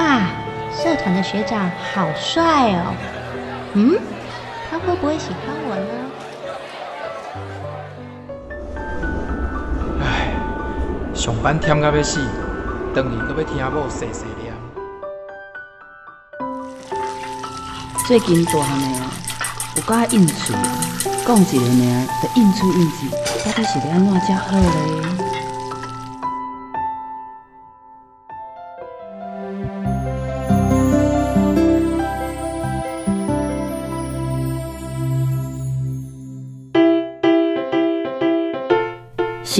哇，社团的学长好帅哦！嗯，他会不会喜欢我呢？唉，上班忝到要死，等于搁要听某碎碎念。最近大汉的哦，有甲应酬，讲一个名，就应出应酬，到底是要安怎才好咧？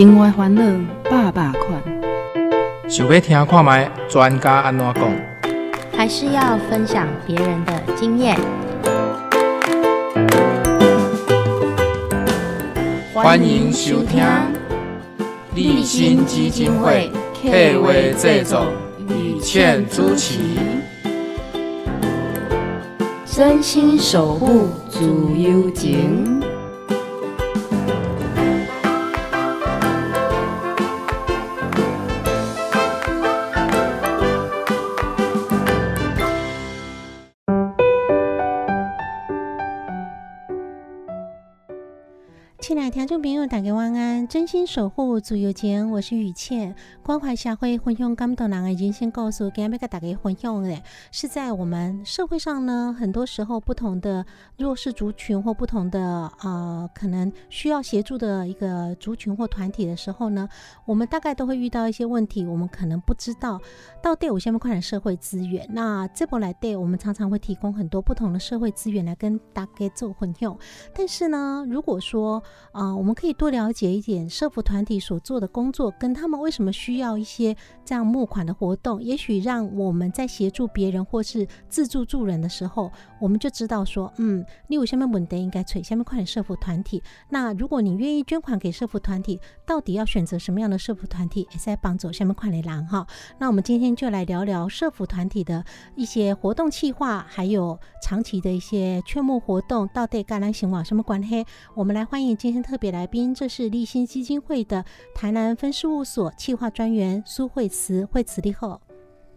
生活烦恼百百款，想要听看卖专家安怎讲？还是要分享别人的经验？欢迎收听立新基金会客话制作，雨倩主持，真心守护自由情。大家晚安，真心守护自由情，我是雨倩。关怀社会分享感动人的人生故事，今日要跟大家分享的，是在我们社会上呢，很多时候不同的弱势族群或不同的呃，可能需要协助的一个族群或团体的时候呢，我们大概都会遇到一些问题，我们可能不知道到底有什么困难社会资源。那这波来对，我们常常会提供很多不同的社会资源来跟大家做分享。但是呢，如果说啊，我们可以多了解一点社服团体所做的工作，跟他们为什么需要一些这样募款的活动，也许让我们在协助别人或是自助助人的时候，我们就知道说，嗯，你有下面稳定应该催下面快点社服团体。那如果你愿意捐款给社服团体，到底要选择什么样的社服团体，也在帮助下面快点狼哈。那我们今天就来聊聊社服团体的一些活动计划，还有长期的一些劝募活动，到底跟咱行往什么关系？我们来欢迎今天特别来宾。这是立新基金会的台南分事务所企划专员苏慧慈，慧慈你好，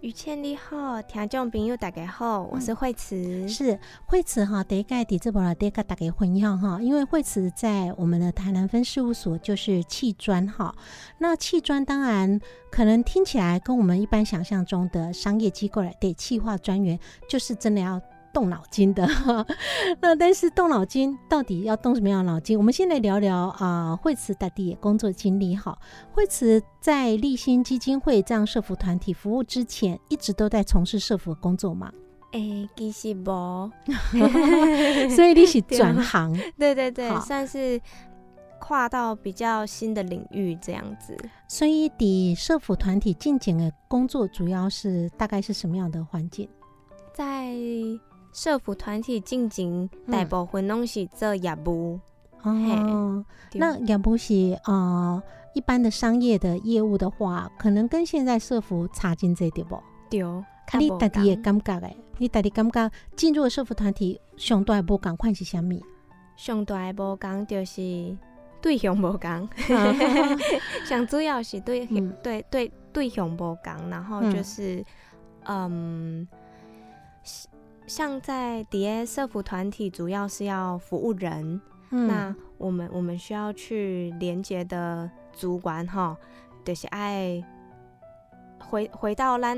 于倩你好，听众朋友大家好，我是慧慈，是慧慈哈，第一个底这波来第一个大家分享哈，因为慧慈在我们的台南分事务所就是砌砖哈，那砌砖当然可能听起来跟我们一般想象中的商业机构来对企划专员就是真的要。动脑筋的，那但是动脑筋到底要动什么样的脑筋？我们先来聊聊啊，惠慈大弟工作经历。好，惠慈在立新基金会这样社服团体服务之前，一直都在从事社服工作吗？哎，其实不，所以你是转行，对对对，算是跨到比较新的领域这样子。所以，底社服团体进行的工作主要是大概是什么样的环境？在社服团体进行大部分拢是做业务哦。那业务是呃一般的商业的业务的话，可能跟现在社服差劲这对不？对。你大底也感觉诶，你大底感觉进入社服团体上大无共款是虾米？上大无共就是对象无共，上主要是对对对对象无共，然后就是嗯。像在 DA 社服团体，主要是要服务人。那我们我们需要去连接的主管哈，就是爱回回到咱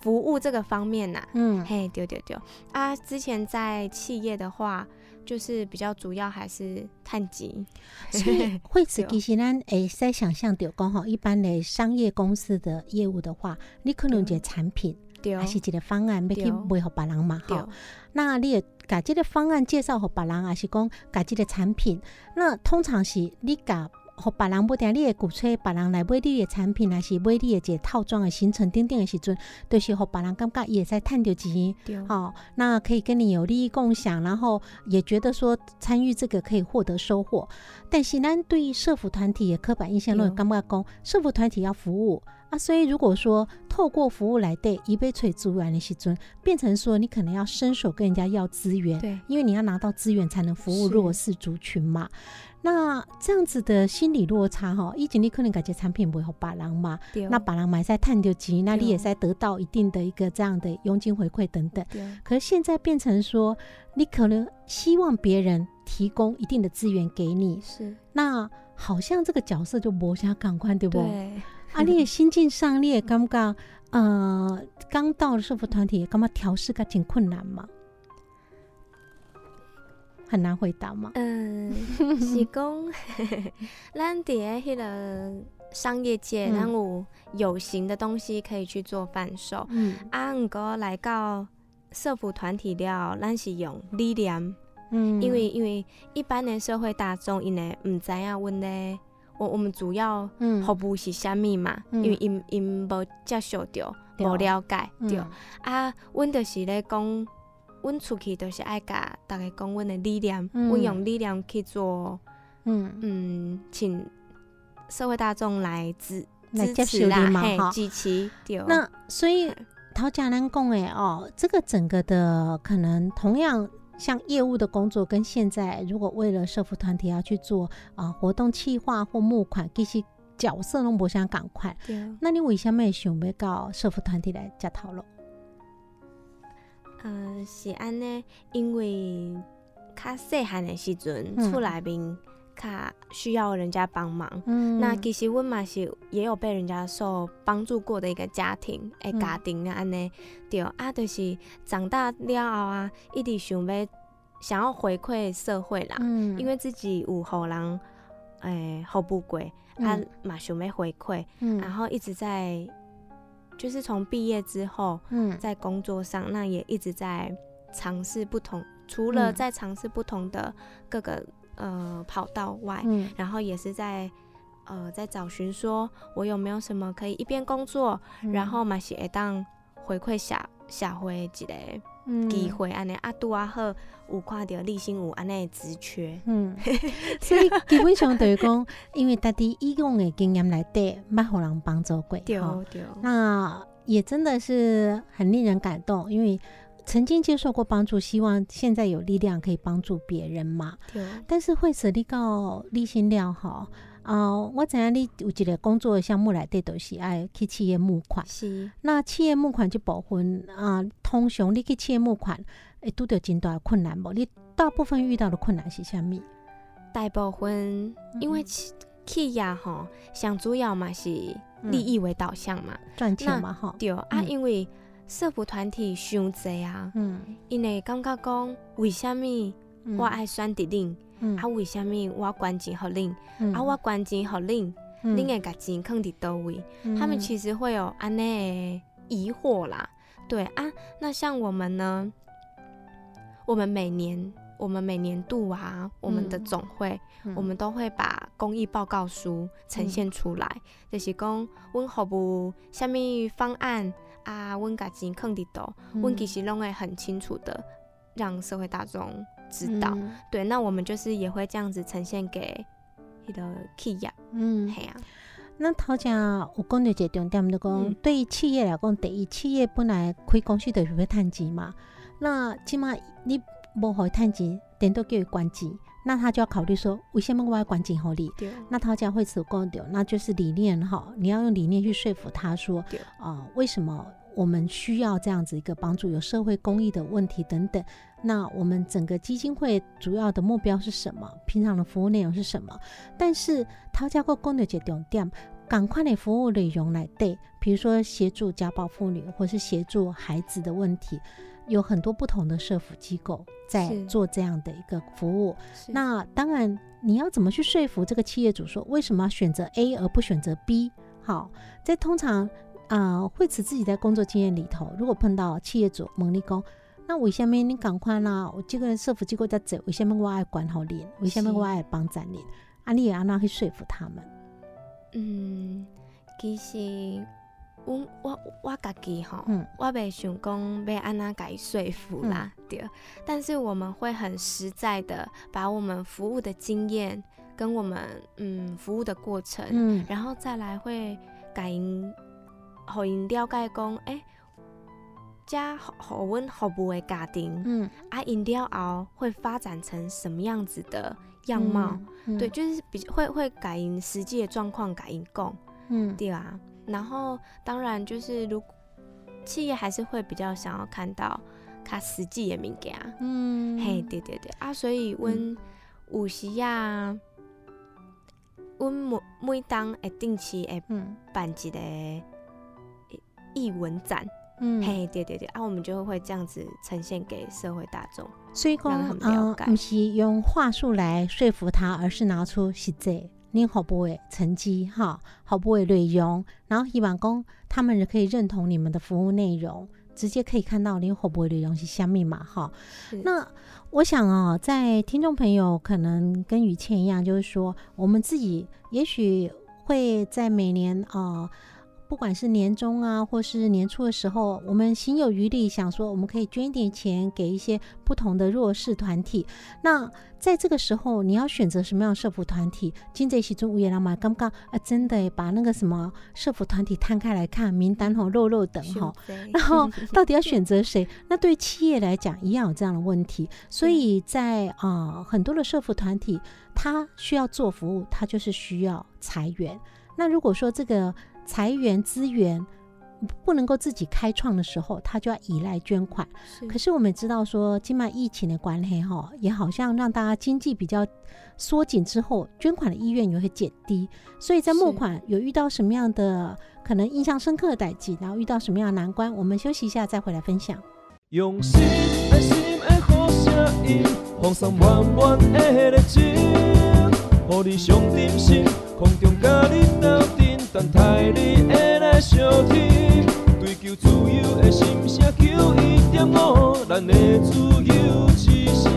服务这个方面呐。嗯，嘿，丢丢丢啊！之前在企业的话，就是比较主要还是探级。所以 会此其实咱诶在想象到讲吼，一般的商业公司的业务的话，你可能有产品。还是一个方案要去卖给别人嘛？好，那你也把这个方案介绍给别人，还是讲把这个产品？那通常是你甲互别人不定，你也鼓吹别人来买你的产品，还是买你的这套装的行程等等的时阵，都是给别人感觉也在赚着钱。好，那可以跟你有利益共享，然后也觉得说参与这个可以获得收获。但是咱对于社服团体的刻板印象，都感觉讲社服团体要服务。啊，所以如果说透过服务来对一杯水资源的时尊，变成说你可能要伸手跟人家要资源，对，因为你要拿到资源才能服务弱势族群嘛。那这样子的心理落差哈，以前你可能感觉产品不会好把人嘛，那把人买在探丢钱，那你也对在得到一定的一个这样的佣金回馈等等。对可是现在变成说，你可能希望别人提供一定的资源给你，是，那好像这个角色就磨下感官，对不？对，啊，你也 心境上，你也感觉呃，刚到了社服团体，感觉调试个挺困难嘛？很难回答嘛？嗯，是讲 咱伫咧迄个商业界，嗯。咱有有形的东西可以去做贩售，嗯。啊，毋过来到社服团体了，咱是用理念，嗯。因为因为一般的社会大众因为毋知影阮咧，我我们主要嗯服务是啥物嘛，嗯。因为因因无接受着，对。无了解着，嗯。啊，阮就是咧讲，阮出去就是爱甲逐个讲阮的理念，嗯。阮、用理念去做，嗯。嗯，请社会大众来支来接受支持啦你，嘛哈，嘿支持着。那所以嘿陶甲南贡哎哦，这个整个的可能同样像业务的工作，跟现在如果为了社服团体要去做啊、活动企划或募款，其实角色拢不想赶快。对，那你为什么会想要到社服团体来接头路？呃，是安尼，因为较细汉的时阵，嗯厝内面较需要人家帮忙。嗯。那其实我嘛是也有被人家受帮助过的一个家庭，诶，嗯。家庭啊安尼，对啊，就是长大了后啊，一直想要想要回馈社会啦，嗯。因为自己有互人诶好不过，啊嗯嘛想要回馈，嗯。然后一直在就是从毕业之后，嗯。在工作上，那也一直在尝试不同，除了嗯。在尝试不同的各个呃跑道外，嗯。然后也是在呃在找寻说我有没有什么可以一边工作，嗯然后嘛是会当回馈社社会的一个嗯。机会安尼、啊拄啊好有看到立新有安尼的职缺，嗯，所以基本上等于讲，因为大家以往的经验来底，捌互人帮助过，对吼对，那也真的是很令人感动，因为曾经接受过帮助，希望现在有力量可以帮助别人嘛。对但是会使你到立心了吼，啊、我知影你有一个工作的项目内底，都是爱去企业募款。是那企业募款这部分啊、通常你去企业募款会拄到真大的困难无？你大部分遇到的困难是啥物？大部分因为企企业吼，上主要嘛是利益为导向嘛，赚钱嘛，哈。对啊，嗯因为社服团体伤济啊，嗯，因为感觉讲为什么嗯。我爱选择恁，嗯。啊为什么我捐钱互恁，嗯。啊我捐钱互恁，嗯。恁会甲钱放伫倒位？嗯。他们其实会有安尼的疑惑啦。对啊，那像我们呢，我们每年我们每年度啊，我们的嗯总会，嗯。我们都会把公益报告书呈现出来，就是讲阮服务虾米方案啊，阮家钱放伫倒，阮嗯其实拢会很清楚的让社会大众知道。嗯。对，那我们就是也会这样子呈现给迄个企业，嗯。系啊，那头前有讲到一个重点，就讲、嗯。对于企业来讲，第一，企业本来开公司就是要趁钱嘛。那起码你无互伊趁钱，顶多叫伊关钱，那他就要考虑说，为什么我要关钱互你？对，那他家会所讲的，那就是理念哈，你要用理念去说服他说对，啊、为什么我们需要这样子一个帮助，有社会公益的问题等等。那我们整个基金会主要的目标是什么？平常的服务内容是什么？但是他家国讲的一个重点，赶快的服务内容来对，比如说协助家暴妇女，或是协助孩子的问题，有很多不同的社福机构在做这样的一个服务。那当然，你要怎么去说服这个企业主说为什么要选择 A 而不选择 B？好，在通常啊、呃惠慈自己在工作经验里头，如果碰到企业主猛力工，那为什么你赶快啦？我这个社福机构在走，为什么我爱管好你？为什么我爱帮助你？啊，你也要那去说服他们。嗯，其实我我我家己吼，嗯。我袂想讲要安那甲伊说服啦，对。但是我们会很实在的把我们服务的经验跟我们嗯服务的过程，嗯。然后再来会甲因互因了解讲，诶、加互阮服务的家庭，嗯，啊，因了后会发展成什么样子的样貌？嗯，对，就是比会会改因实际的状况改因供，嗯，对啊。然后当然就是如企业还是会比较想要看到它实际的物件，嗯，嘿，对对对。啊，所以阮有时啊，阮每每当会定期会嗯。办一个艺文展，嗯，嘿，对对对。啊，我们就会这样子呈现给社会大众。所以讲呃，解不是用话术来说服他，而是拿出实际恁服务的成绩哈，服务的内容，然后希望讲他们也可以认同你们的服务内容，直接可以看到恁服务的内容是虾米嘛哈。那我想哦，在听众朋友可能跟雨倩一样，就是说我们自己也许会在每年呃，不管是年终啊，或是年初的时候，我们心有余力，想说我们可以捐一点钱给一些不同的弱势团体。那在这个时候，你要选择什么样的社服团体？金泽喜中无言了嘛？刚刚啊，真的把那个什么社服团体摊开来看，名单吼、肉肉等吼。然后 到底要选择谁？那对企业来讲一样有这样的问题，所以在啊、呃很多的社服团体，它需要做服务，它就是需要裁员。那如果说这个裁员资源不能够自己开创的时候，他就要依赖捐款。是可是我们知道说，今晚疫情的关系哈，也好像让大家经济比较缩紧之后，捐款的意愿也会减低。所以在募款有遇到什么样的可能印象深刻的代际，然后遇到什么样的难关，我们休息一下再回来分享。用心爱心的好声音，放送满满的热情，予你上点心，空中甲你斗阵，等待你的来相听。追求自由的心声，求一点五，咱的自由之声。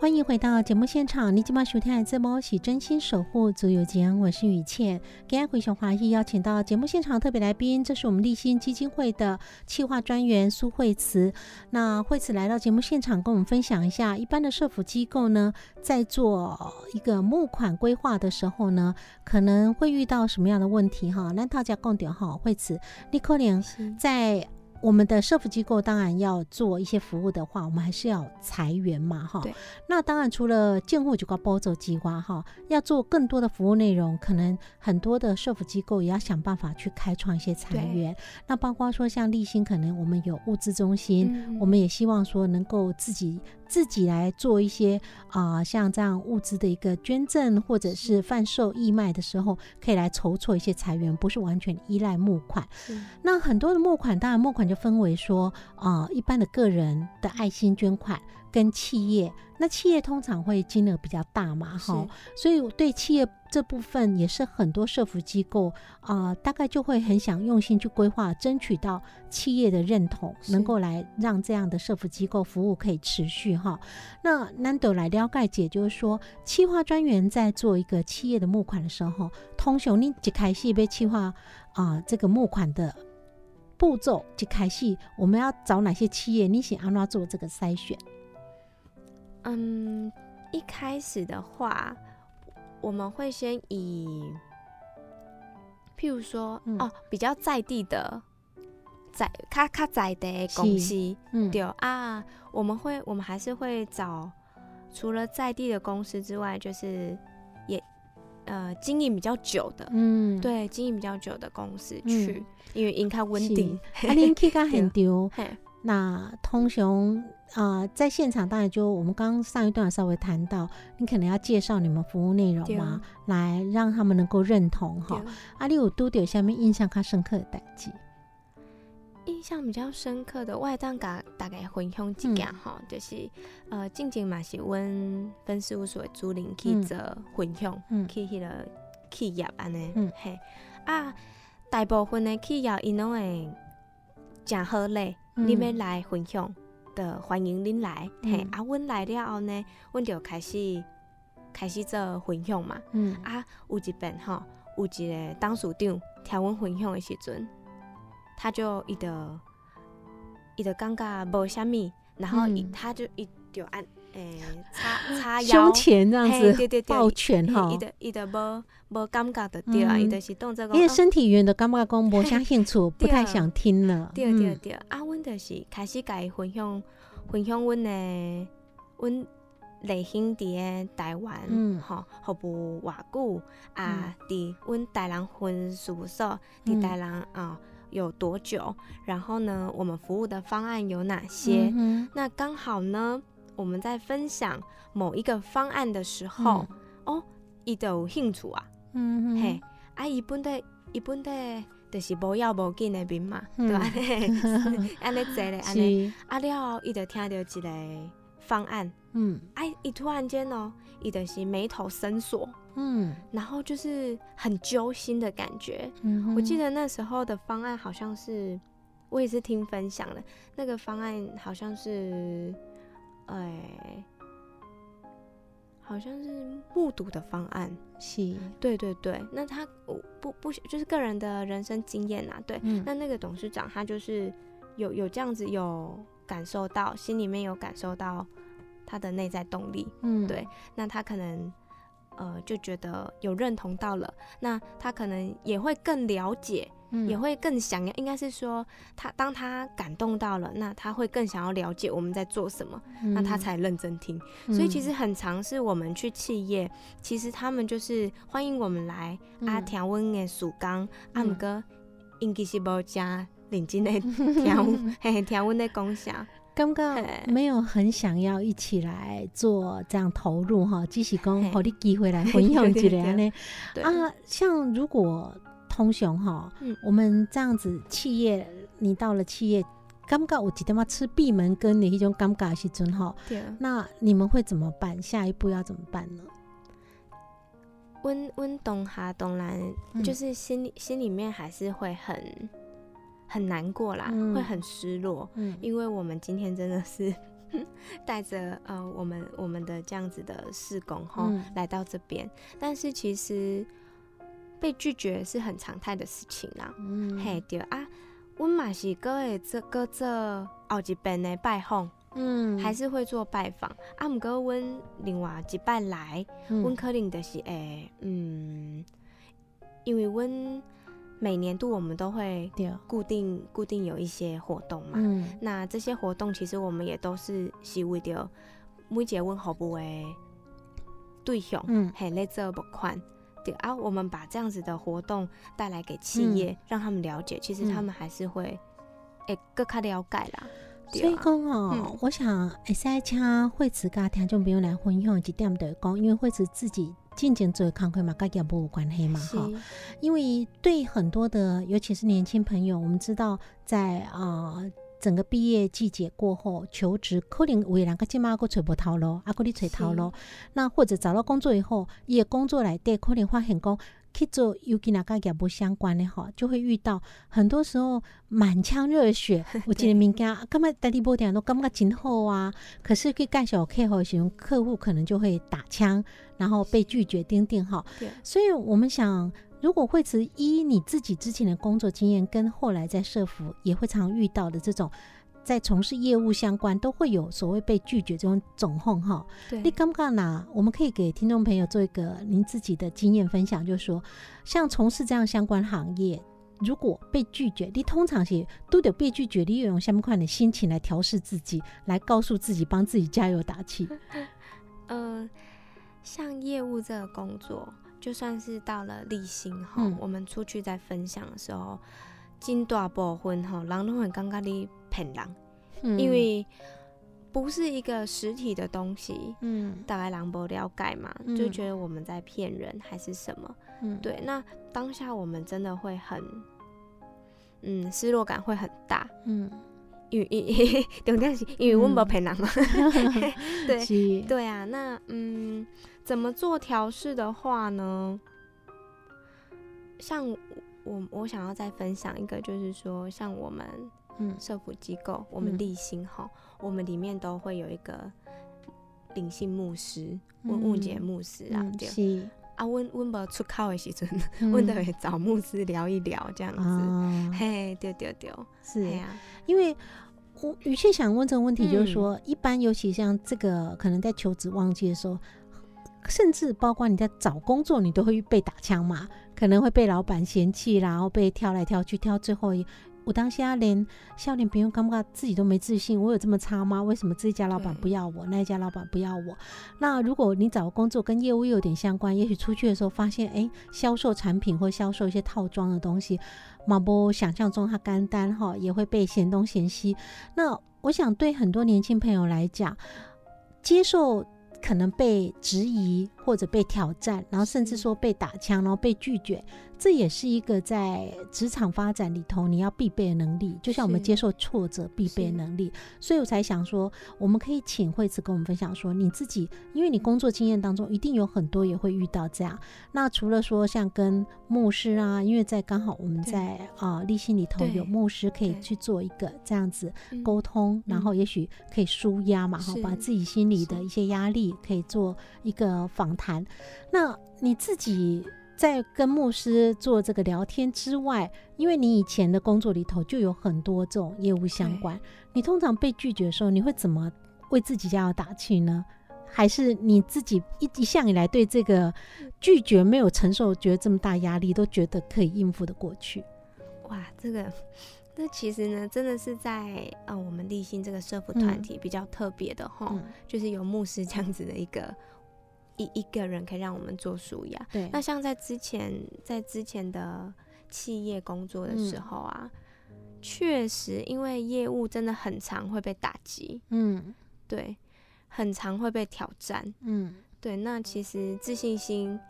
欢迎回到节目现场，你今晚收听的节目是真心守护足有节，我是雨倩。今天回熊华裔邀请到节目现场特别来宾，这是我们立新基金会的企划专员苏慧慈。那慧慈来到节目现场，跟我们分享一下，一般的社福机构呢，在做一个募款规划的时候呢，可能会遇到什么样的问题哈？那大家共点哈，慧慈，你可能是在我们的社服机构当然要做一些服务的话，我们还是要裁员嘛，哈对。那当然除了建户就搞包走计划哈，要做更多的服务内容，可能很多的社服机构也要想办法去开创一些裁员。那包括说像立新，可能我们有物资中心，嗯我们也希望说能够自己自己来做一些啊、像这样物资的一个捐赠或者是贩售义卖的时候，可以来筹措一些财源，不是完全依赖募款。那很多的募款，当然募款就分为说啊、一般的个人的爱心捐款跟企业。那企业通常会金额比较大嘛，哈，所以对企业这部分也是很多社福机构啊、大概就会很想用心去规划，争取到企业的认同，能够来让这样的社福机构服务可以持续哈。那难得来了解解，就是说，企划专员在做一个企业的募款的时候，通常你一开始被企划啊这个募款的步骤一开始，我们要找哪些企业？你想安怎做这个筛选？嗯，一开始的话，我们会先以，譬如说，嗯哦，比较在地的，在卡卡在地的公司，嗯，对啊，我们会，我们还是会找除了在地的公司之外，就是也呃经营比较久的，嗯，对，经营比较久的公司嗯去，因为应该稳定。啊，恁去甲很丢。嘿，那通雄啊、呃在现场当然就我们刚刚上一段稍微谈到，你可能要介绍你们服务内容对嘛，来让他们能够认同哈。对啊，你有拄着下面印象较深刻的代志？印象比较深刻的，我会当甲大概分享一件吼，就是呃，进前嘛是阮分事务所的主任去嗯做分享，嗯。去迄个企业安尼，嗯。嘿。啊，大部分的企业因拢会诚好咧，嗯。你要来分享的欢迎恁来，嘿嗯啊，阮来了后呢，阮就开始开始做分享嘛，嗯。啊，有一遍吼，有一个董事长听阮分享的时阵，他就伊就伊就感觉无啥物，然后伊嗯。他就伊就按诶叉 叉腰胸。前这样子嘿对对对，抱拳伊哈伊，的伊的无无感觉的对啊，伊嗯就是动这个。因为哦身体语言的感觉讲无啥兴趣，不太想听了。对对嗯对，啊，阮就是开始甲伊分享分享阮的阮内兄伫诶台湾，嗯吼、服务偌久啊，伫阮台人分事务所，伫嗯台人啊、有多久？然后呢，我们服务的方案有哪些？嗯那刚好呢，我们在分享某一个方案的时哼候，哦，伊就有兴趣啊，嗯哼。嘿，啊，伊本地伊本地就是无要无紧的面嘛，嗯。对吧？安尼坐咧，安尼。是。啊了后，伊就听到一个方案，嗯。哎、伊突然间哦，伊就是眉头深锁，嗯。然后就是很揪心的感觉。嗯，我记得那时候的方案好像是，我也是听分享的，那个方案好像是，哎、好像是目睹的方案。是。对对对，那他我不不就是个人的人生经验呐、对，嗯。那那个董事长他就是有有这样子有感受到，心里面有感受到他的内在动力，嗯。对那他可能呃就觉得有认同到了，那他可能也会更了解，嗯。也会更想要，应该是说他当他感动到了，那他会更想要了解我们在做什么，那他才认真听。嗯所以其实很常是我们去企业，其实他们就是欢迎我们来、啊，嗯。听阮的曙光，啊，嗯。毋过因其实无加认真的听，嘿，听阮的讲啥，刚刚嘿。没有很想要一起来做这样投入哈，只是讲嘿。给你机会来 分享一下呢。对，啊，像如果通雄哈，嗯。我们这样子企业，你到了企业，感觉有一点嘛吃闭门羹的一种尴尬的时阵哈，对，那你们会怎么办？下一步要怎么办呢？阮阮当下当然嗯。就是心里心里面还是会很很难过啦，嗯。会很失落，嗯。因为我们今天真的是 带着呃我们我们的这样子的试工哈、嗯。来到这边，但是其实被拒绝是很常态的事情啦。嗯嘿对啊，我嘛是搁会做搁做后一遍的拜访，嗯还是会做拜访啊。毋过阮另外一摆来，阮、嗯可能就是会嗯，因为阮每年度我们都会，固定固定有一些活动嘛。嗯那这些活动其实我们也都是是为着每一个阮服务的对象，嗯嘿，咧做募款。对啊，我们把这样子的活动带来给企嗯业，让他们了解，其实他们还是会诶更加了解啦。对所以啊讲哦，嗯我想会使请惠慈甲听众朋友来分享一点，就是讲，因为惠慈自己进前做的工课嘛，跟业务有关系嘛，哈。因为对很多的，尤其是年轻朋友，我们知道在啊、呃整个毕业季节过后，求职可能有的人个即马个找无头路，啊，个你找头路。那或者找到工作以后，伊的工作来底可能发现讲去做，尤其哪个业务相关的哈，就会遇到很多时候满腔热血，有一个物件，感觉代理无点都感觉真好啊。可是去介绍客户的时候，客户可能就会打枪，然后被拒绝，钉钉哈。对所以我们想，如果惠慈依你自己之前的工作经验，跟后来在社服也会常遇到的这种，在从事业务相关，都会有所谓被拒绝这种总控哈。对你刚刚呢？我们可以给听众朋友做一个您自己的经验分享，就是说，像从事这样相关行业。如果被拒绝，你通常是都得被拒绝，你有用什么款的心情来调试自己，来告诉自己，帮自己加油打气？呃，像业务这个工作，就算是到了立新哈，嗯我们出去在分享的时候，真大部分哈，人都很尴尬你骗人，嗯因为不是一个实体的东西，嗯大概人不了解嘛，嗯就觉得我们在骗人还是什么。嗯，对，那当下我们真的会很，嗯，失落感会很大，嗯，因为因为 重点是因为我们嗯不骗人嘛。对，对啊，那嗯，怎么做调试的话呢？像我我想要再分享一个，就是说，像我们嗯。社福机构，我们嗯立新哈，我们里面都会有一个灵性牧师，问误解牧师啊，嗯对是，啊，阮阮无出口的时阵，嗯。阮都会找牧师聊一聊这样子。啊，嘿，对对对，是呀啊，因为我语气想问这个问题，就是说，一般尤其像这个，可能在求职旺季的时候，甚至包括你在找工作，你都会被打枪嘛，可能会被老板嫌弃，然后被挑来挑去，挑最后一。我当下连笑脸朋友感觉自己都没自信，我有这么差吗？为什么这家老板不要我，那家老板不要我？那如果你找工作跟业务有点相关，也许出去的时候发现，哎，销售产品或销售一些套装的东西，马波想象中他干单哈，也会被嫌东嫌西。那我想对很多年轻朋友来讲，接受。可能被质疑或者被挑战，然后甚至说被打枪，然后被拒绝，这也是一个在职场发展里头你要必备的能力，就像我们接受挫折必备的能力。所以我才想说，我们可以请惠慈跟我们分享说，你自己因为你工作经验当中一定有很多也会遇到这样。那除了说像跟牧师啊，因为在刚好我们在啊立信里头有牧师可以去做一个这样子沟通，然后也许可以舒压嘛，哈，把自己心里的一些压力。可以做一个访谈。那你自己在跟牧师做这个聊天之外，因为你以前的工作里头就有很多这种业务相关，你通常被拒绝的时候，你会怎么为自己加油打气呢？还是你自己一一向以来对这个拒绝没有承受，觉得这么大压力，都觉得可以应付的过去？哇，这个。那其实呢，真的是在呃，我们立新这个社服团体比较特别的哈，就是有牧师这样子的一个一一个人可以让我们做舒压。对，那像在之前在之前的企业工作的时候啊，确实因为业务真的很常会被打击，嗯，对，很常会被挑战，嗯，对，那其实自信心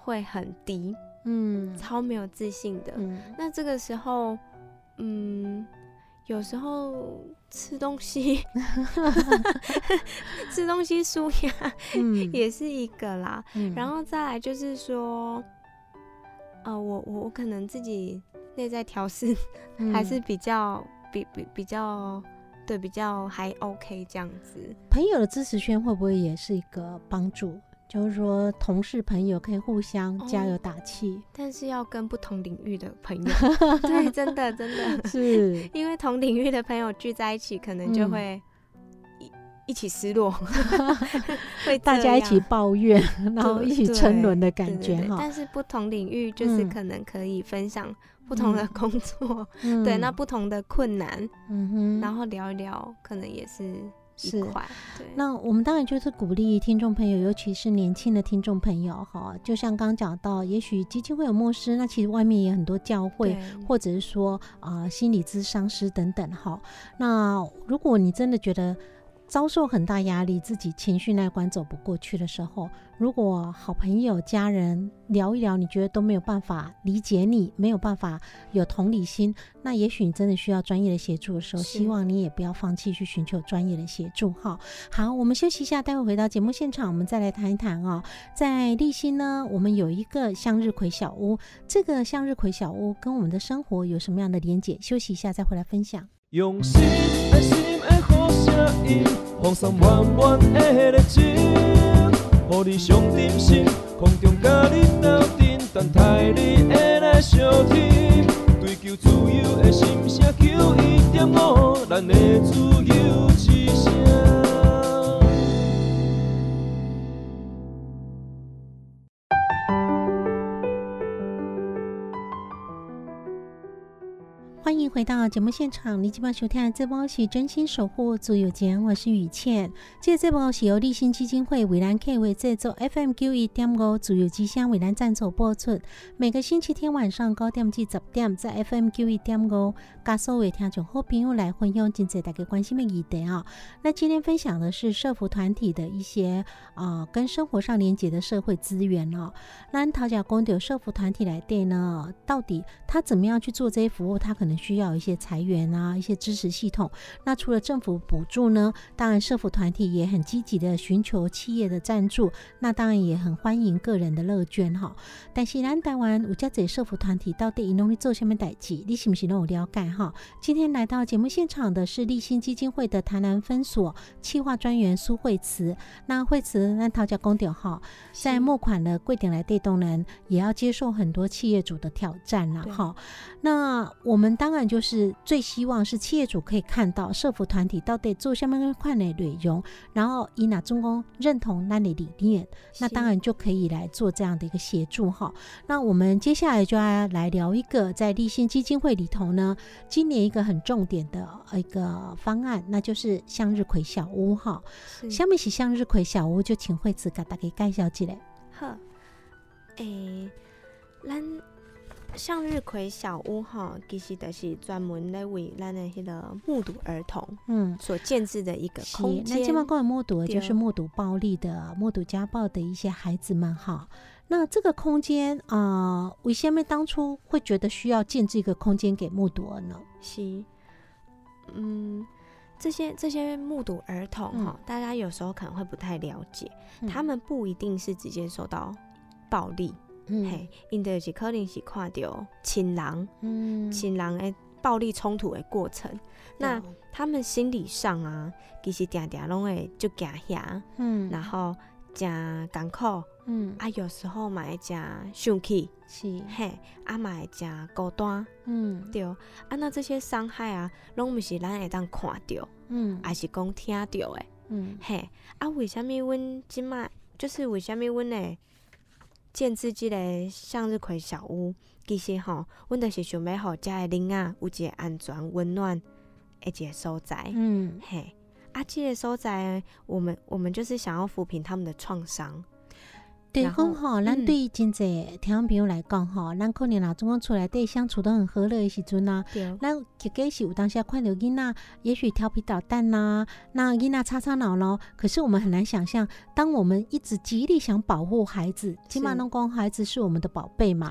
会很低，嗯，超没有自信的。那这个时候。嗯，有时候吃东西，吃东西舒压，嗯，也是一个啦。然后再来就是说，呃，我我我可能自己内在调试 还是比较比比比较对比较还 OK 这样子。朋友的支持圈会不会也是一个帮助？就是说，同事朋友可以互相加油打气，但是要跟不同领域的朋友，对，真的真的。是，因为同领域的朋友聚在一起，可能就会一一起失落，会大家一起抱怨，然后一起沉沦的感觉哈。但是不同领域就是可能可以分享不同的工作，对，那不同的困难，嗯哼，然后聊一聊，可能也是。是，那我们当然就是鼓励听众朋友，尤其是年轻的听众朋友，哈，就像刚刚讲到，也许基金会有牧师，那其实外面也很多教会，或者是说啊心理咨商师等等，哈。那如果你真的觉得，遭受很大压力，自己情绪那关走不过去的时候，如果好朋友、家人聊一聊，你觉得都没有办法理解你，没有办法有同理心，那也许你真的需要专业的协助的时候，希望你也不要放弃去寻求专业的协助。哈，好，我们休息一下，待会回到节目现场，我们再来谈一谈啊。在立新呢，我们有一个向日葵小屋，这个向日葵小屋跟我们的生活有什么样的连结？休息一下再回来分享。用心的心意，放送满满的热情，予你上点心，空中甲你斗阵，等待你的来相听。追求自由的心声，求一点五，咱的自由之声。欢迎回到节目现场，你今晚收听这波是真心守护足有间，我是雨倩。这这波是由立新基金会伟兰 K 为制作，FM 九一点五足有之乡伟兰赞助播出。每个星期天晚上九点至十点，在 FM 九一点五，加所有听众好朋友来分享今次大家关心的议题啊。那今天分享的是社服团体的一些啊，跟生活上连接的社会资源哦。那陶家公的社服团体来对呢，到底他怎么样去做这些服务？他可能。需要一些裁员啊，一些支持系统。那除了政府补助呢？当然，社福团体也很积极的寻求企业的赞助。那当然也很欢迎个人的乐捐哈。但是咱台湾有家这社福团体到底努力做什么代志？你是不是都有了解哈？今天来到节目现场的是立新基金会的台南分所企划专员苏慧慈。那慧慈，那陶家公点哈，在募款的贵点来带动人，也要接受很多企业主的挑战了哈。那我们当然就是最希望是企业主可以看到社服团体到底做下面款的内容，然后以哪中公认同那里理念，那当然就可以来做这样的一个协助哈。那我们接下来就要来聊一个在立新基金会里头呢，今年一个很重点的一个方案，那就是向日葵小屋哈。下面是向日葵小屋，就请惠子给大家介绍一下。好，诶，咱。向日葵小屋哈，其实就是专门来为咱的迄个目睹儿童嗯所建制的一个空间。那今晚关于目睹，就是目睹暴力的、目睹家暴的一些孩子们哈。那这个空间啊，为什么当初会觉得需要建制一个空间给目睹儿呢？是，嗯，这些这些目睹儿童哈，大家有时候可能会不太了解，他们不一定是直接受到暴力。嘿，因就是可能是看到亲人、嗯。亲人诶暴力冲突的过程，那他们心理上啊，其实定定拢会就惊吓，嗯，然后真艰苦，嗯，啊，有时候嘛会真生气，是，嘿，啊嘛会真孤单，嗯，对，啊，那这些伤害啊，拢毋是咱会当看到，嗯，还是讲听到的，嗯，嘿，啊，为虾米阮即卖就是为虾米阮呢？建自己的向日葵小屋，其实吼，阮就是想要互遮的囡仔有一个安全、温暖的一个所在。嗯，嘿，啊，这个所在，我们我们就是想要抚平他们的创伤。对，讲吼，咱对于真济听朋友来讲吼，咱可能老总共出来对相处都很和乐的时阵呐，咱实际是有当下看到囡仔，也许调皮捣蛋呐，那囡仔擦擦脑咯。可是我们很难想象，当我们一直极力想保护孩子，起码能讲孩子是我们的宝贝嘛。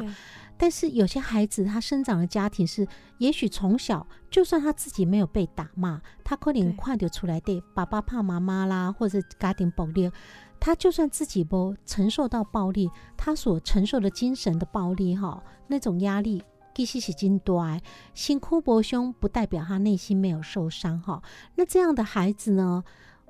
但是有些孩子他生长的家庭是，也许从小就算他自己没有被打骂，他可能看到出来的爸爸怕妈妈啦，或者家庭暴力。他就算自己不承受到暴力，他所承受的精神的暴力，哈，那种压力，其实是真多。心哭伯凶，不代表他内心没有受伤，哈。那这样的孩子呢，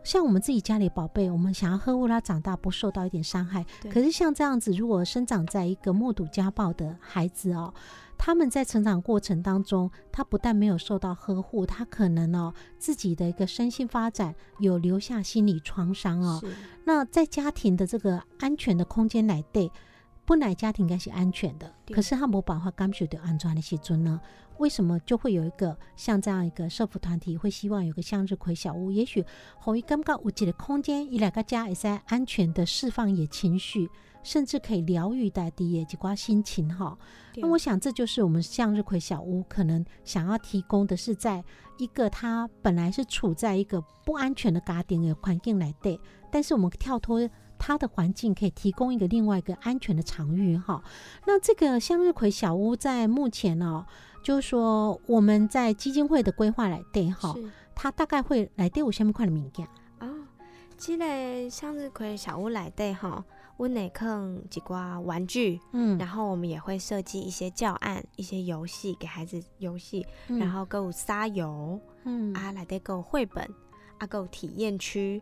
像我们自己家里宝贝，我们想要呵护他长大，不受到一点伤害。可是像这样子，如果生长在一个目睹家暴的孩子哦。他们在成长过程当中，他不但没有受到呵护，他可能哦自己的一个身心发展有留下心理创伤哦。那在家庭的这个安全的空间来对，本来家庭应该是安全的，可是他没办法感受到安全的时阵呢？为什么就会有一个像这样一个社福团体会希望有个向日葵小屋？也许可以感觉有一个空间，伊两个家也在安全的释放也情绪。甚至可以疗愈大地也几挂心情哈。那我想这就是我们向日葵小屋可能想要提供的是，在一个他本来是处在一个不安全的家庭的环境来对，但是我们跳脱他的环境，可以提供一个另外一个安全的场域哈。那这个向日葵小屋在目前哦，就是说我们在基金会的规划来对哈，它大概会来对我下面块的物件啊。这个向日葵小屋来对哈。温内坑几挂玩具，嗯，然后我们也会设计一些教案、一些游戏给孩子游戏，然后购沙游，嗯，啊来对购绘本，啊购体验区，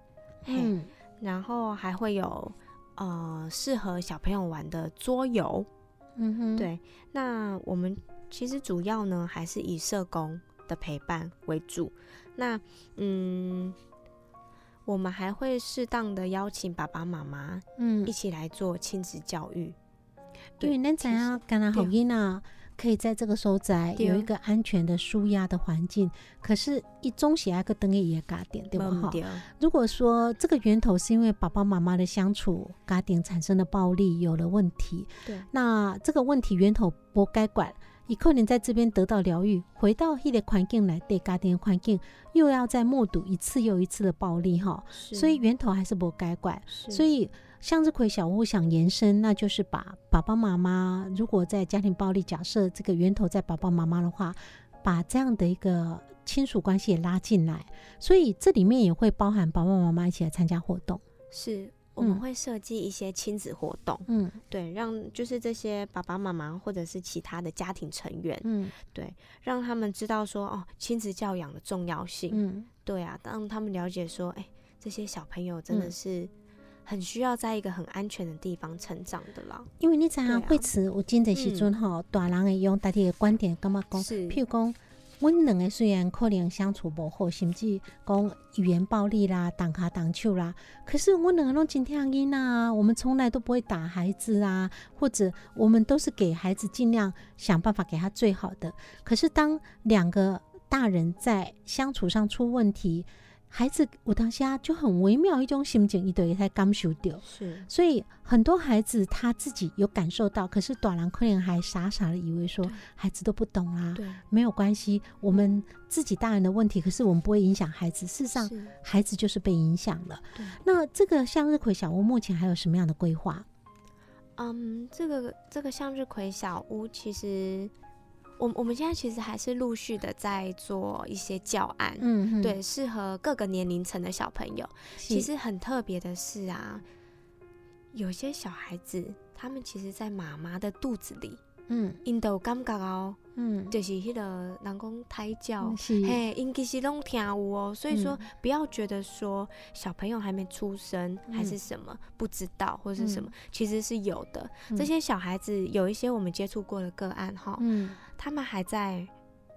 嗯，然后还会有呃适合小朋友玩的桌游，嗯哼，对，那我们其实主要呢还是以社工的陪伴为主，那嗯。我们还会适当的邀请爸爸妈妈，嗯，一起来做亲子教育。因为咱怎样干那好囡仔可以在这个所在有一个安全的舒压的环境。可是，一中喜爱个灯也嘎点，对不哈？如果说这个源头是因为爸爸妈妈的相处嘎点产生的暴力有了问题，对，那这个问题源头不该管。以可能在这边得到疗愈，回到一个环境来对家庭环境，又要再目睹一次又一次的暴力哈，所以源头还是不该管。所以向日葵小屋想延伸，那就是把爸爸妈妈如果在家庭暴力，假设这个源头在爸爸妈妈的话，把这样的一个亲属关系也拉进来，所以这里面也会包含爸爸妈妈一起来参加活动。是。我们会设计一些亲子活动，嗯，对，让就是这些爸爸妈妈或者是其他的家庭成员，嗯，对，让他们知道说哦，亲子教养的重要性，嗯，对啊，让他们了解说，哎，这些小朋友真的是很需要在一个很安全的地方成长的啦。因为你知影会词，有真济时阵吼，大人会用大体的观点，干嘛讲？譬如讲。阮两个虽然可能相处不好，甚至讲语言暴力啦、打卡打手啦，可是我两个拢真听囡啊，我们从来都不会打孩子啊，或者我们都是给孩子尽量想办法给他最好的。可是当两个大人在相处上出问题，孩子我当下就很微妙一种心情，一对才感受到。是所以很多孩子他自己有感受到，可是短郎可能还傻傻的以为说孩子都不懂啦、对，没有关系，我们自己大人的问题，可是我们不会影响孩子。事实上，孩子就是被影响了对。那这个向日葵小屋目前还有什么样的规划？嗯，这个这个向日葵小屋，其实我我们现在其实还是陆续的在做一些教案，嗯，对，适合各个年龄层的小朋友。其是。实很特别的是啊，有些小孩子他们其实，在妈妈的肚子里，嗯。因都有感觉哦，嗯，就是迄个人讲胎教。嘿，因其实拢听有哦，所以说嗯。不要觉得说小朋友还没出生还是什么不知道或是什么，其实是有的。嗯。这些小孩子有一些我们接触过的个案哈，嗯。他们还在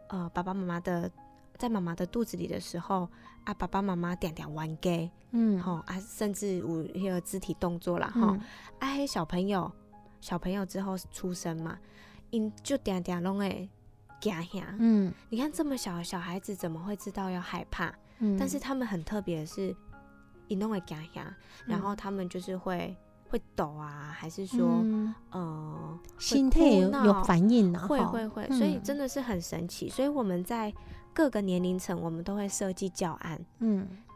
呃爸爸妈妈的在妈妈的肚子里的时候啊，爸爸妈妈点点玩 gay 嗯。吼啊，甚至有那个肢体动作啦哈，嗯啊，迄小朋友小朋友之后出生嘛，因就点点拢会惊吓。嗯。你看这么小的小孩子怎么会知道要害怕？嗯，但是他们很特别的是，一弄会惊吓，然后他们就是会会抖啊，还是说、嗯。呃心态有有反应会会会，所以嗯。真的是很神奇。所以我们在各个年龄层，我们都会设计教案，嗯。对，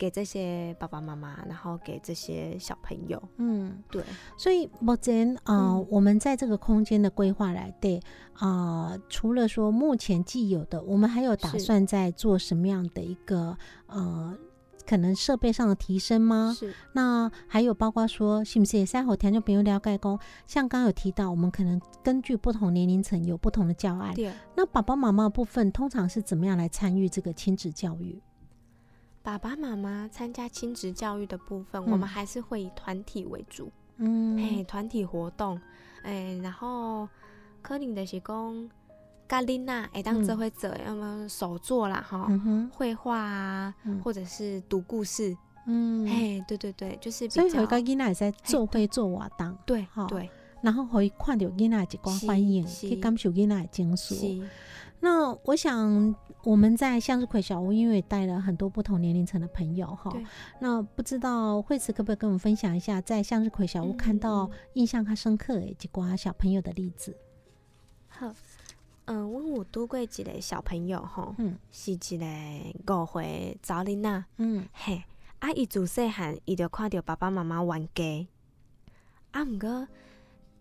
给这些爸爸妈妈，然后给这些小朋友，嗯。对，所以目前啊、我们在这个空间的规划来对啊、呃除了说目前既有的，我们还有打算在做什么样的一个呃，可能设备上的提升吗？是那还有包括说，是不是也在后听众朋友了解讲，像刚刚有提到，我们可能根据不同年龄层有不同的教案。对。那爸爸妈妈部分通常是怎么样来参与这个亲子教育？爸爸妈妈参加亲子教育的部分，嗯我们还是会以团体为主，嗯。嘿，团体活动，哎，然后可能就是讲，咖喱娜会当这会者，要么手作啦，哈，绘画啊，嗯。或者是读故事，嗯，嘿，对对对，就是比所以较回个囡仔也在做会做活动，对好对。然后可以看到囡仔一寡是反应，是去感受囡仔的情绪。那我想我们在向日葵小屋，因为带了很多不同年龄层的朋友哈。那不知道惠慈可不可以跟我们分享一下，在向日葵小屋嗯看到嗯印象较深刻的一寡小朋友的例子？好。嗯，我有拄过一个小朋友吼，嗯是一个五岁查囡仔，嗯嘿，啊，伊自细汉伊就看到爸爸妈妈玩 gay，啊，毋过，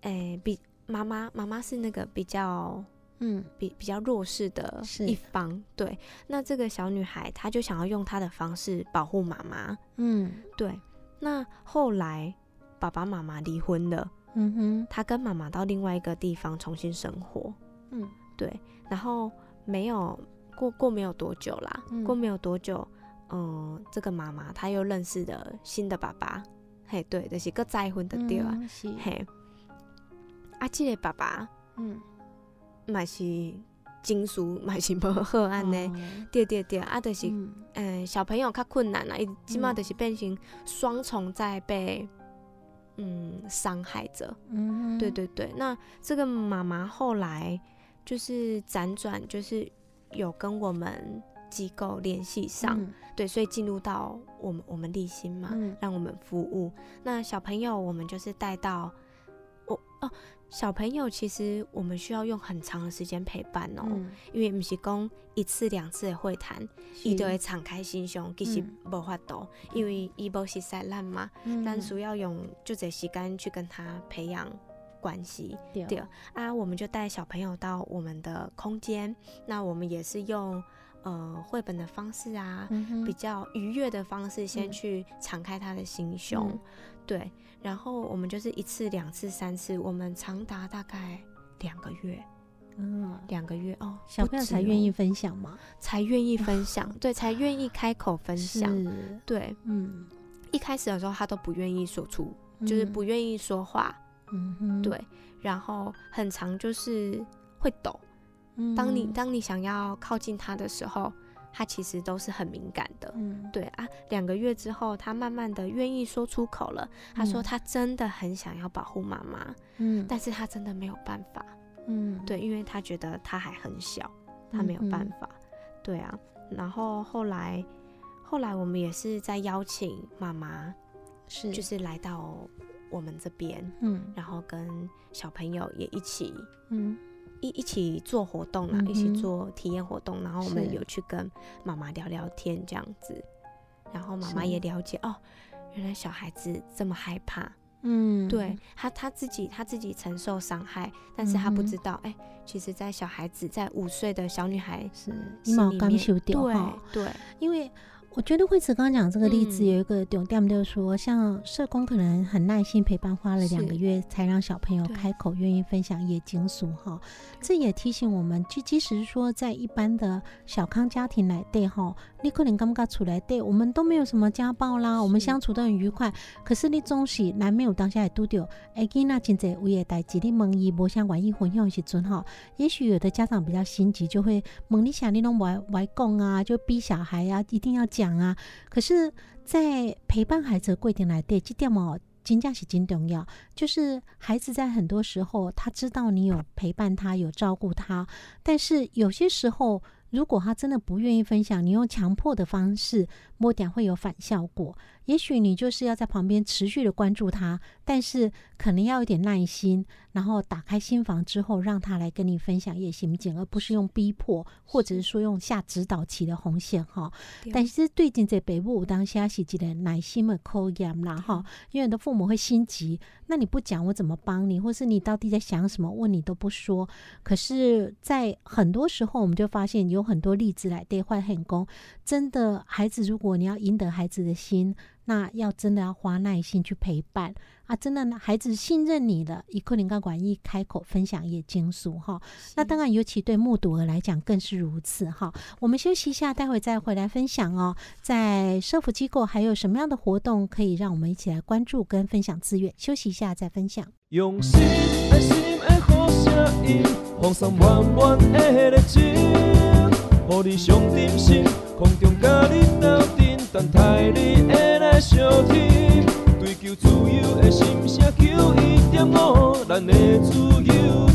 诶、比妈妈妈妈是那个比较嗯。比比较弱势的一方，对，那这个小女孩她就想要用她的方式保护妈妈，嗯。对，那后来爸爸妈妈离婚了，嗯哼。她跟妈妈到另外一个地方重新生活，嗯。对，然后没有过过没有多久啦，嗯过没有多久，嗯、这个妈妈她又认识了新的爸爸，嘿，对，就是个再婚的对啊，嗯是。嘿，啊，这个爸爸嗯嘛是情绪嘛是无好安尼，哦。对对对，啊，就是，嗯。嗯、小朋友较困难啦，伊即马就是变成双重在被。嗯，伤害着，嗯对对对，那这个妈妈后来就是辗转，就是有跟我们机构联系上，嗯。对，所以进入到我们我们立新嘛，嗯。让我们服务。那小朋友我们就是带到我哦，小朋友其实我们需要用很长的时间陪伴哦，嗯。因为不是讲一次两次的会谈，伊就会敞开心胸，其实嗯。无法度，因为伊无熟悉咱嘛，嗯。咱需要用就这时间去跟他培养关系。对。对。啊，我们就带小朋友到我们的空间，那我们也是用呃绘本的方式啊，嗯比较愉悦的方式，先嗯。去敞开他的心胸，嗯。对，然后我们就是一次、两次、三次，我们长达大概两个月，嗯。两个月哦，小朋友才愿意分享吗，才愿意分享，对，才愿意开口分 享，对，嗯。一开始的时候他都不愿意说出，就是不愿意说话，嗯哼。对，然后很长就是会抖。当你当你想要靠近他的时候，他其实都是很敏感的。嗯对啊，两个月之后，他慢慢的愿意说出口了。他说嗯他真的很想要保护妈妈，嗯但是他真的没有办法。嗯对，因为他觉得他还很小，他没有办嗯法。对啊，然后后来后来我们也是在邀请妈妈，是就是来到我们这边，嗯然后跟小朋友也一起嗯一一起做活动啦，嗯一起做体验活动，然后我们有去跟妈妈聊聊天这样子，然后妈妈也了解哦，原来小孩子这么害怕，嗯。对他他自己他自己承受伤害，但是他不知道，哎、其实，在小孩子在五岁的小女孩是心里面对哈，对，因为我觉得惠子刚刚讲这个例子嗯有一个重点，就是说，像社工可能很耐心陪伴，花了两个月才让小朋友开口愿意分享夜惊俗哈。这也提醒我们，就即使是说在一般的小康家庭来对哈，你可能刚刚出来对，我们都没有什么家暴啦，我们相处都很愉快。可是你总是难免有当下会拄着，哎，囡仔真侪有诶代志，你问伊无啥愿意分享的时阵哈，也许有的家长比较心急，就会问你想你拢不爱不爱讲啊，就逼小孩啊一定要讲啊。可是，在陪伴孩子的过程来对，这点哦，真正是真重要。就是孩子在很多时候，他知道你有陪伴他，有照顾他，但是有些时候，如果他真的不愿意分享，你用强迫的方式，摸点会有反效果。也许你就是要在旁边持续的关注他，但是可能要有点耐心，然后打开心房之后，让他来跟你分享夜行警，而不是用逼迫，或者是说用下指导期的红线哈。但是最近在北部当下是一个耐心的考验啦哈，因为你的父母会心急，那你不讲我怎么帮你，或是你到底在想什么，问你都不说。可是，在很多时候，我们就发现有很多例子来对换很功，真的孩子，如果你要赢得孩子的心，那要真的要花耐心去陪伴啊！真的，孩子信任你了，一克林高管一开口分享也经书哈。那当然，尤其对目睹儿来讲更是如此哈。我们休息一下，待会再回来分享哦。在社福机构还有什么样的活动可以让我们一起来关注跟分享资源？休息一下再分享。用心的心的好声音，放送满满的热情，予你上点心，空中甲你斗阵，等待你会来相听。追求自由的心声，求一点五，咱的自由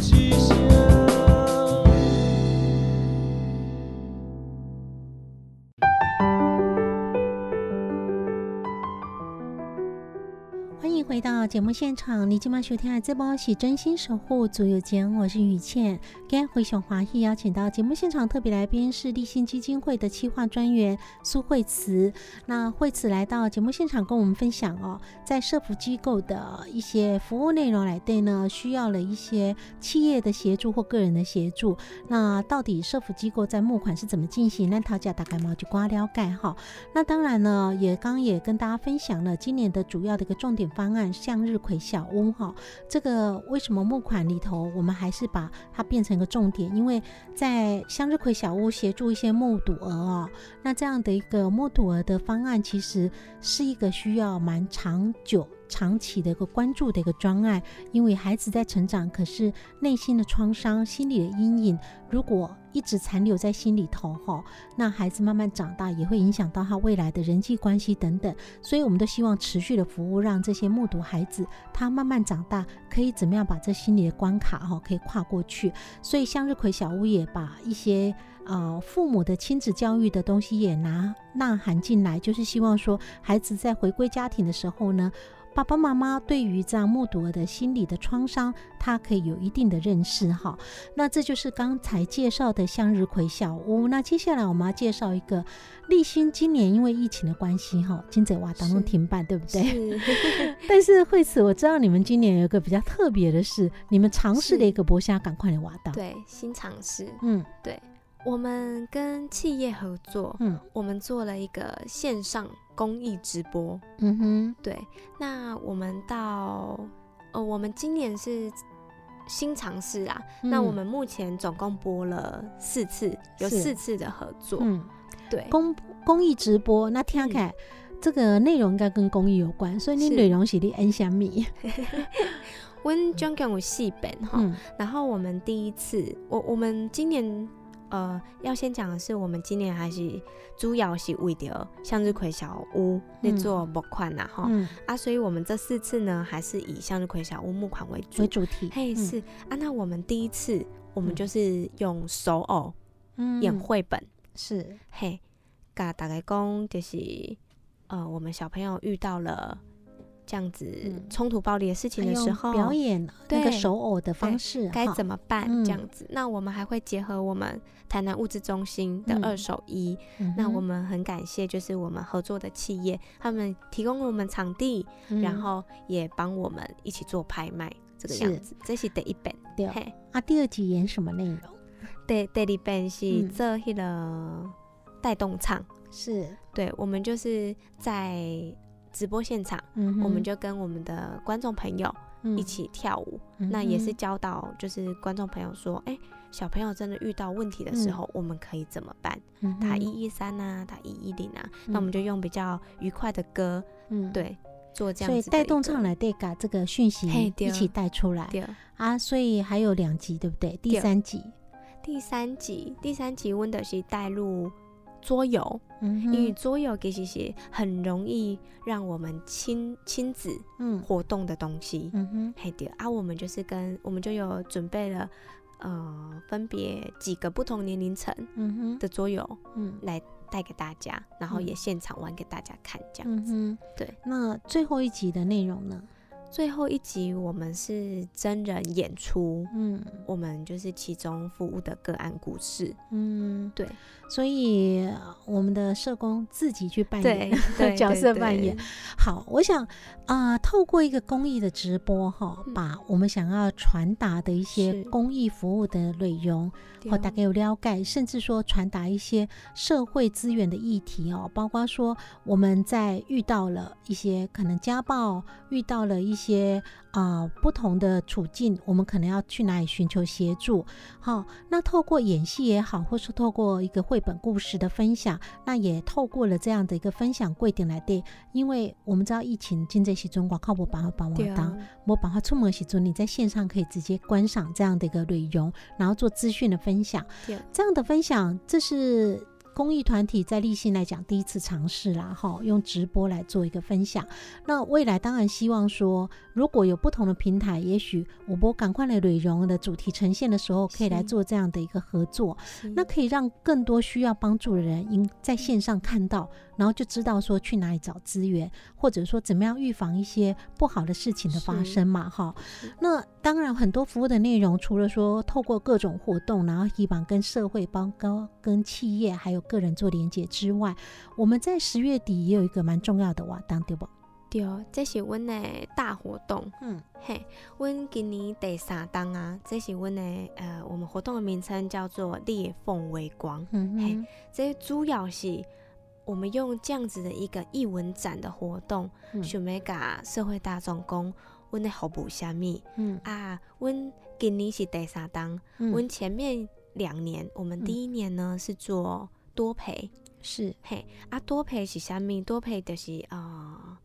回到节目现场，你今晚收听的这波是真心守护足有间，我是雨倩。今天回熊华裔邀请到节目现场特别来宾是立信基金会的企划专员苏慧慈。那慧慈来到节目现场跟我们分享哦，在社福机构的一些服务内容来对呢，需要了一些企业的协助或个人的协助。那到底社福机构在募款是怎么进行？那讨价大概毛就刮了盖哈。那当然呢，也刚刚也跟大家分享了今年的主要的一个重点方案——向日葵小屋哈。这个为什么募款里头，我们还是把它变成一个重点？因为在向日葵小屋协助一些目睹儿哦，那这样的一个目睹儿的方案，其实是一个需要蛮长久。长期的一个关注的一个专案，因为孩子在成长，可是内心的创伤、心理的阴影，如果一直残留在心里头哈，那孩子慢慢长大也会影响到他未来的人际关系等等。所以，我们都希望持续的服务，让这些目睹孩子他慢慢长大，可以怎么样把这心理的关卡哈可以跨过去。所以，向日葵小屋也把一些呃父母的亲子教育的东西也拿纳含进来，就是希望说孩子在回归家庭的时候呢。爸爸妈妈对于这样目睹的心理的创伤，他可以有一定的认识哈。那这就是刚才介绍的向日葵小屋。那接下来我们要介绍一个立新，今年因为疫情的关系哈，金泽瓦当中停办，对不对？是 但是惠慈，我知道你们今年有一个比较特别的事，你们尝试了一个博虾赶快的挖到，对新尝试，嗯对我们跟企业合作，嗯我们做了一个线上公益直播。嗯哼，对，那我们到呃，我们今年是新尝试啊。那我嗯们目前总共播了四次，有四次的合作。嗯对，公公益直播，那听起来。这个内容应该跟公益有关，所以你内容是你恩香米。温总共有四本哈。嗯然后我们第一次，我我们今年呃要先讲的是，我们今年还是主要是为着向日葵小屋那座木款呐哈、嗯，啊，所以我们这四次呢还是以向日葵小屋木款为主。为主题。嘿，嗯。是。啊，那我们第一次我们嗯。就是用手偶嗯。演绘本，是。嘿，噶大概讲就是呃，我们小朋友遇到了这样子嗯。冲突暴力的事情的时候，表演那个手偶的方式，该怎么办？嗯。这样子，那我们还会结合我们台南物资中心的嗯。二手衣，嗯那我们很感谢，就是我们合作的企业，他们提供了我们场地，然嗯后也帮我们一起做拍卖，这个是样子。这是第一本，对。嘿，啊，第二集演什么内容？第第二本是嗯。做迄个带动唱，是，对，我们就是在直播现场，嗯我们就跟我们的观众朋友嗯。一起跳舞，嗯那也是哼教导就是观众朋友说，哎、小朋友真的遇到问题的时嗯。候，我们可以怎么办？嗯打一一三啊，打一一零啊，那我们就用比较愉快的歌，嗯，对，做这样所以子的一个。带动唱来对嘎这个讯息一起带出来。对，啊，所以还有两集对不对？第三集，第三集，第三集温德西带入桌游，嗯因为，桌游其实是很容易让我们亲亲子嗯活动的东西。嗯哼，嘿对啊，我们就是跟我们就有准备了，呃，分别几个不同年龄层嗯哼，的桌游嗯来带给大家，然后也嗯现场玩给大家看这样子。嗯，对。那最后一集的内容呢？最后一集我们是真人演出，嗯我们就是其中服务的个案故事。嗯，对所以呃我们的社工自己去扮演对 角色扮演。好，我想啊、透过一个公益的直播哈，嗯把我们想要传达的一些公益服务的内容，对或大概有了解，甚至说传达一些社会资源的议题哦，包括说我们在遇到了一些可能家暴，遇到了一些啊、不同的处境，我们可能要去哪里寻求协助。好、那透过演戏也好，或是透过一个绘本故事的分享，那也透过了这样的一个分享柜点来对，因为我们知道疫情经济时中，我靠不办法帮我当。我把它出门时阵，你在线上可以直接观赏这样的一个内容，然后做资讯的分享。这样的分享，这是公益团体在立信来讲第一次尝试啦，哈，用直播来做一个分享。那未来当然希望说，如果有不同的平台，也许我播赶快的内容的主题呈现的时候，可以来做这样的一个合作。那可以让更多需要帮助的人，应在线上看到，然后就知道说去哪里找资源，或者说怎么样预防一些不好的事情的发生嘛，哈。那当然，很多服务的内容，除了说透过各种活动，然后希望跟社会、帮高跟企业还有个人做连接之外，我们在十月底也有一个蛮重要的活动，对不？对，这是阮的大活动。嗯嘿，阮今年第三档啊，这是阮的呃，我们活动的名称叫做裂缝微光。嗯嘿这主要是我们用这样子的一个艺文展的活动，嗯想要甲社会大众讲，阮的服务虾米嗯啊？阮今年是第三档，阮、嗯，前面两年，我们嗯第一年呢、是做多陪，是。嘿啊，多陪是虾米？多陪就是呃，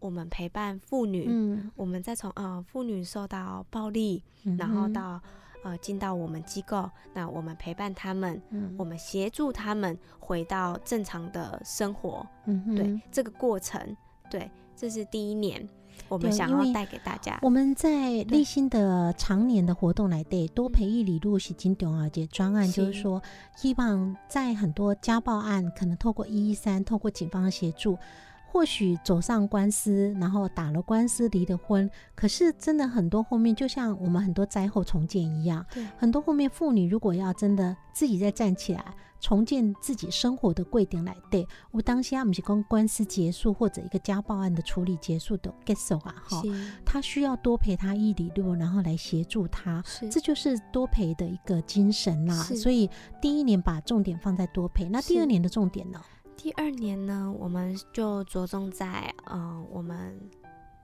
我们陪伴妇女，嗯，我们再从呃妇女受到暴力，嗯然后到呃进到我们机构，那我们陪伴他们，嗯。我们协助他们回到正常的生活，嗯对这个过程，对，这是第一年我们想要带给大家。我们在立新的常年的活动来对多培育理路是金重要的专案，就是是说，希望在很多家暴案，可能透过一一三，透过警方的协助，或许走上官司，然后打了官司，离了婚，可是真的很多后面，就像我们很多灾后重建一样，对很多后面妇女如果要真的自己再站起来。重建自己生活的贵点来对，我当下不是讲官司结束或者一个家暴案的处理结束的结束啊，哈，他需要多陪他一里路，然后来协助他，是这就是多陪的一个精神啦。是所以第一年把重点放在多陪，那第二年的重点呢？第二年呢，我们就着重在呃，我们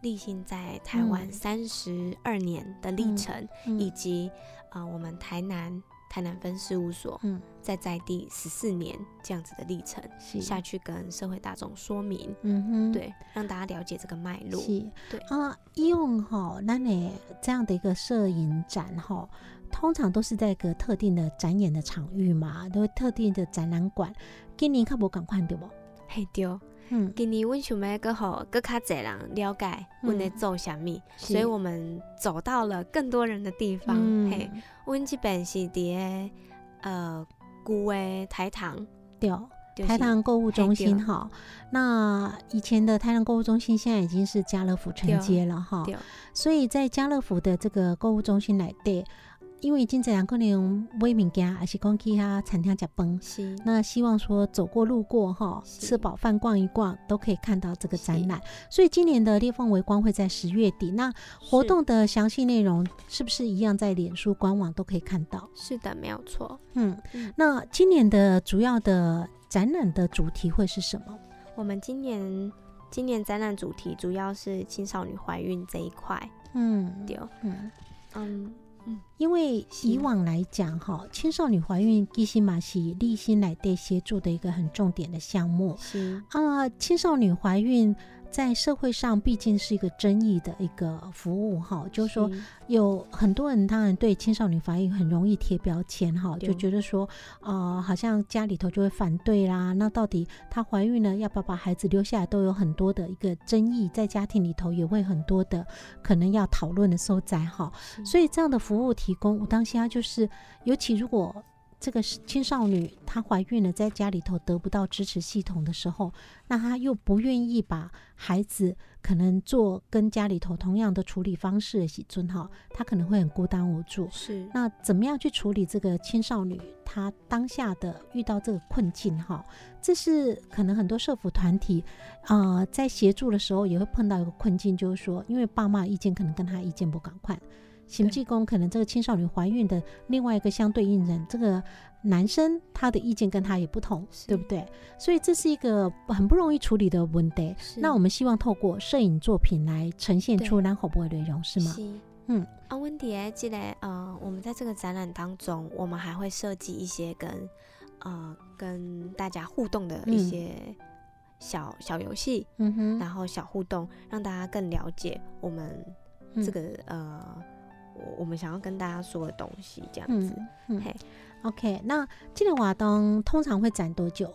立信在台湾嗯。三十二年的历程，嗯以及呃，我们台南台南分事务所，嗯，在在地十四年这样子的历程下去跟社会大众说明，嗯哼，对，让大家了解这个脉络。是，对。啊，用哈，那你这样的一个摄影展哈，通常都是在一个特定的展演的场域嘛，都会特定的展览馆。今年较无共款对无？嘿对，嗯，今年阮想要搁互搁较侪人了解阮咧做啥物，是。所以我们走到了更多人的地方。嗯。嘿，阮即边是伫个呃旧诶台糖，对。就是台糖购物中心对。哈，那以前的台糖购物中心现在已经是家乐福承接了哈，所以在家乐福的这个购物中心来对，因为经济人可能买物件，还是讲去遐餐厅食饭，是那希望说走过路过哈，吃饱饭逛一逛都可以看到这个展览。所以今年的裂缝微光会在十月底，那活动的详细内容是不是一样在脸书官网都可以看到？是的，没有错。嗯嗯，那今年的主要的展览的主题会是什么？我们今年今年展览主题主要是青少年怀孕这一块，嗯，对，嗯。嗯，因为以往来讲，哈，青少年怀孕基西马是立新来对协助的一个很重点的项目。是。啊。青少年怀孕在社会上毕竟是一个争议的一个服务，哈，就是说有很多人当然对青少年怀孕很容易贴标签，哈，就觉得说，呃，好像家里头就会反对啦。那到底她怀孕了要不要把孩子留下来，都有很多的一个争议，在家庭里头也会很多的可能要讨论的所在，哈。所以这样的服务提供，我当下就是，尤其如果这个是青少女她怀孕了，在家里头得不到支持系统的时候，那她又不愿意把孩子可能做跟家里头同样的处理方式的喜尊哈，她可能会很孤单无助。是那怎么样去处理这个青少女她当下的遇到这个困境哈？这是可能很多社服团体啊、呃在协助的时候也会碰到一个困境，就是说，因为爸妈意见可能跟她意见不赶快。行济公可能这个青少年怀孕的另外一个相对应人，这个男生他的意见跟他也不同，对不对？所以这是一个很不容易处理的问题。是。那我们希望透过摄影作品来呈现出对。蓝火波的内容，是吗？嗯，啊，温迪诶，记得呃，我们在这个展览当中，我们还会设计一些跟呃跟大家互动的一嗯。些小、小游戏，嗯哼，然后小互动，让大家更了解我们嗯。这个、呃我我们想要跟大家说的东西，这样子。嗯嘿，OK，那这个瓦当通常会展多久？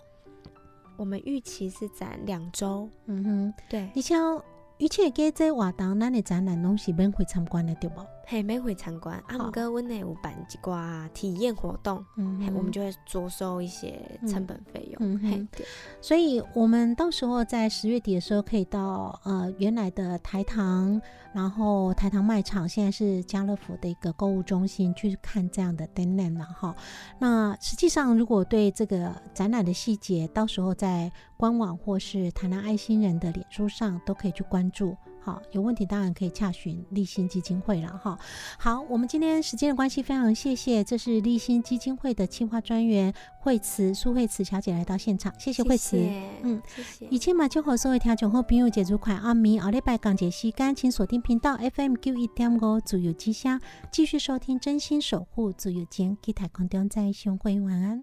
我们预期是展两周，嗯哼，对，你像而且给这瓦当咱的展览拢是免费参观的，对不？嘿，每回参观，啊，好毋过阮内有办一寡体验活动，嘿，嗯哼我们就会着收一些成本费用，嗯嘿，对所以我们到时候在十月底的时候，可以到呃原来的台糖，然后台糖卖场现在是家乐福的一个购物中心去看这样的展览了哈。那实际上，如果对这个展览的细节，到时候在官网或是台南爱心人的脸书上都可以去关注。好，有问题当然可以洽询立新基金会了哈。好，我们今天时间的关系，非常谢谢，这是立新基金会的企划专员惠慈苏惠慈小姐来到现场，谢谢惠慈。嗯，谢谢。以前嘛，就和所有听众好朋友解除款阿明，后礼拜港节时间，请锁定频道 FM 九一点五自由之声，继续收听真心守护自由间，给台空中在相会，晚安。